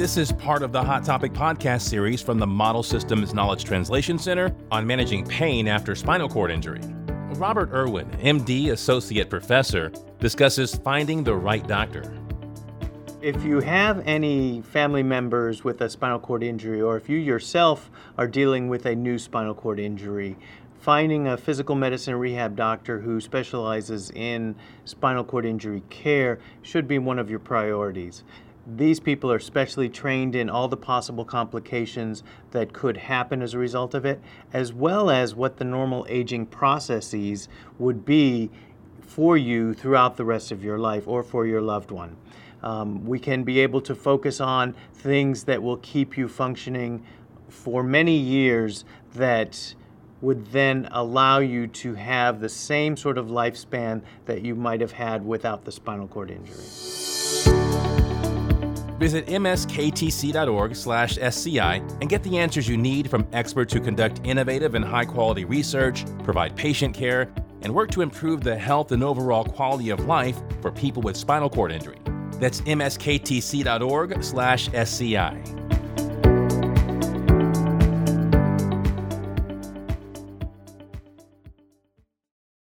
This is part of the Hot Topic podcast series from the Model Systems Knowledge Translation Center on managing pain after spinal cord injury. Robert Irwin, MD, Associate Professor, discusses finding the right doctor. If you have any family members with a spinal cord injury, or if you yourself are dealing with a new spinal cord injury, finding a physical medicine rehab doctor who specializes in spinal cord injury care should be one of your priorities. These people are specially trained in all the possible complications that could happen as a result of it, as well as what the normal aging processes would be for you throughout the rest of your life or for your loved one. Um, we can be able to focus on things that will keep you functioning for many years that would then allow you to have the same sort of lifespan that you might have had without the spinal cord injury. Visit msktc.org/sci and get the answers you need from experts who conduct innovative and high-quality research, provide patient care, and work to improve the health and overall quality of life for people with spinal cord injury. That's msktc.org/sci.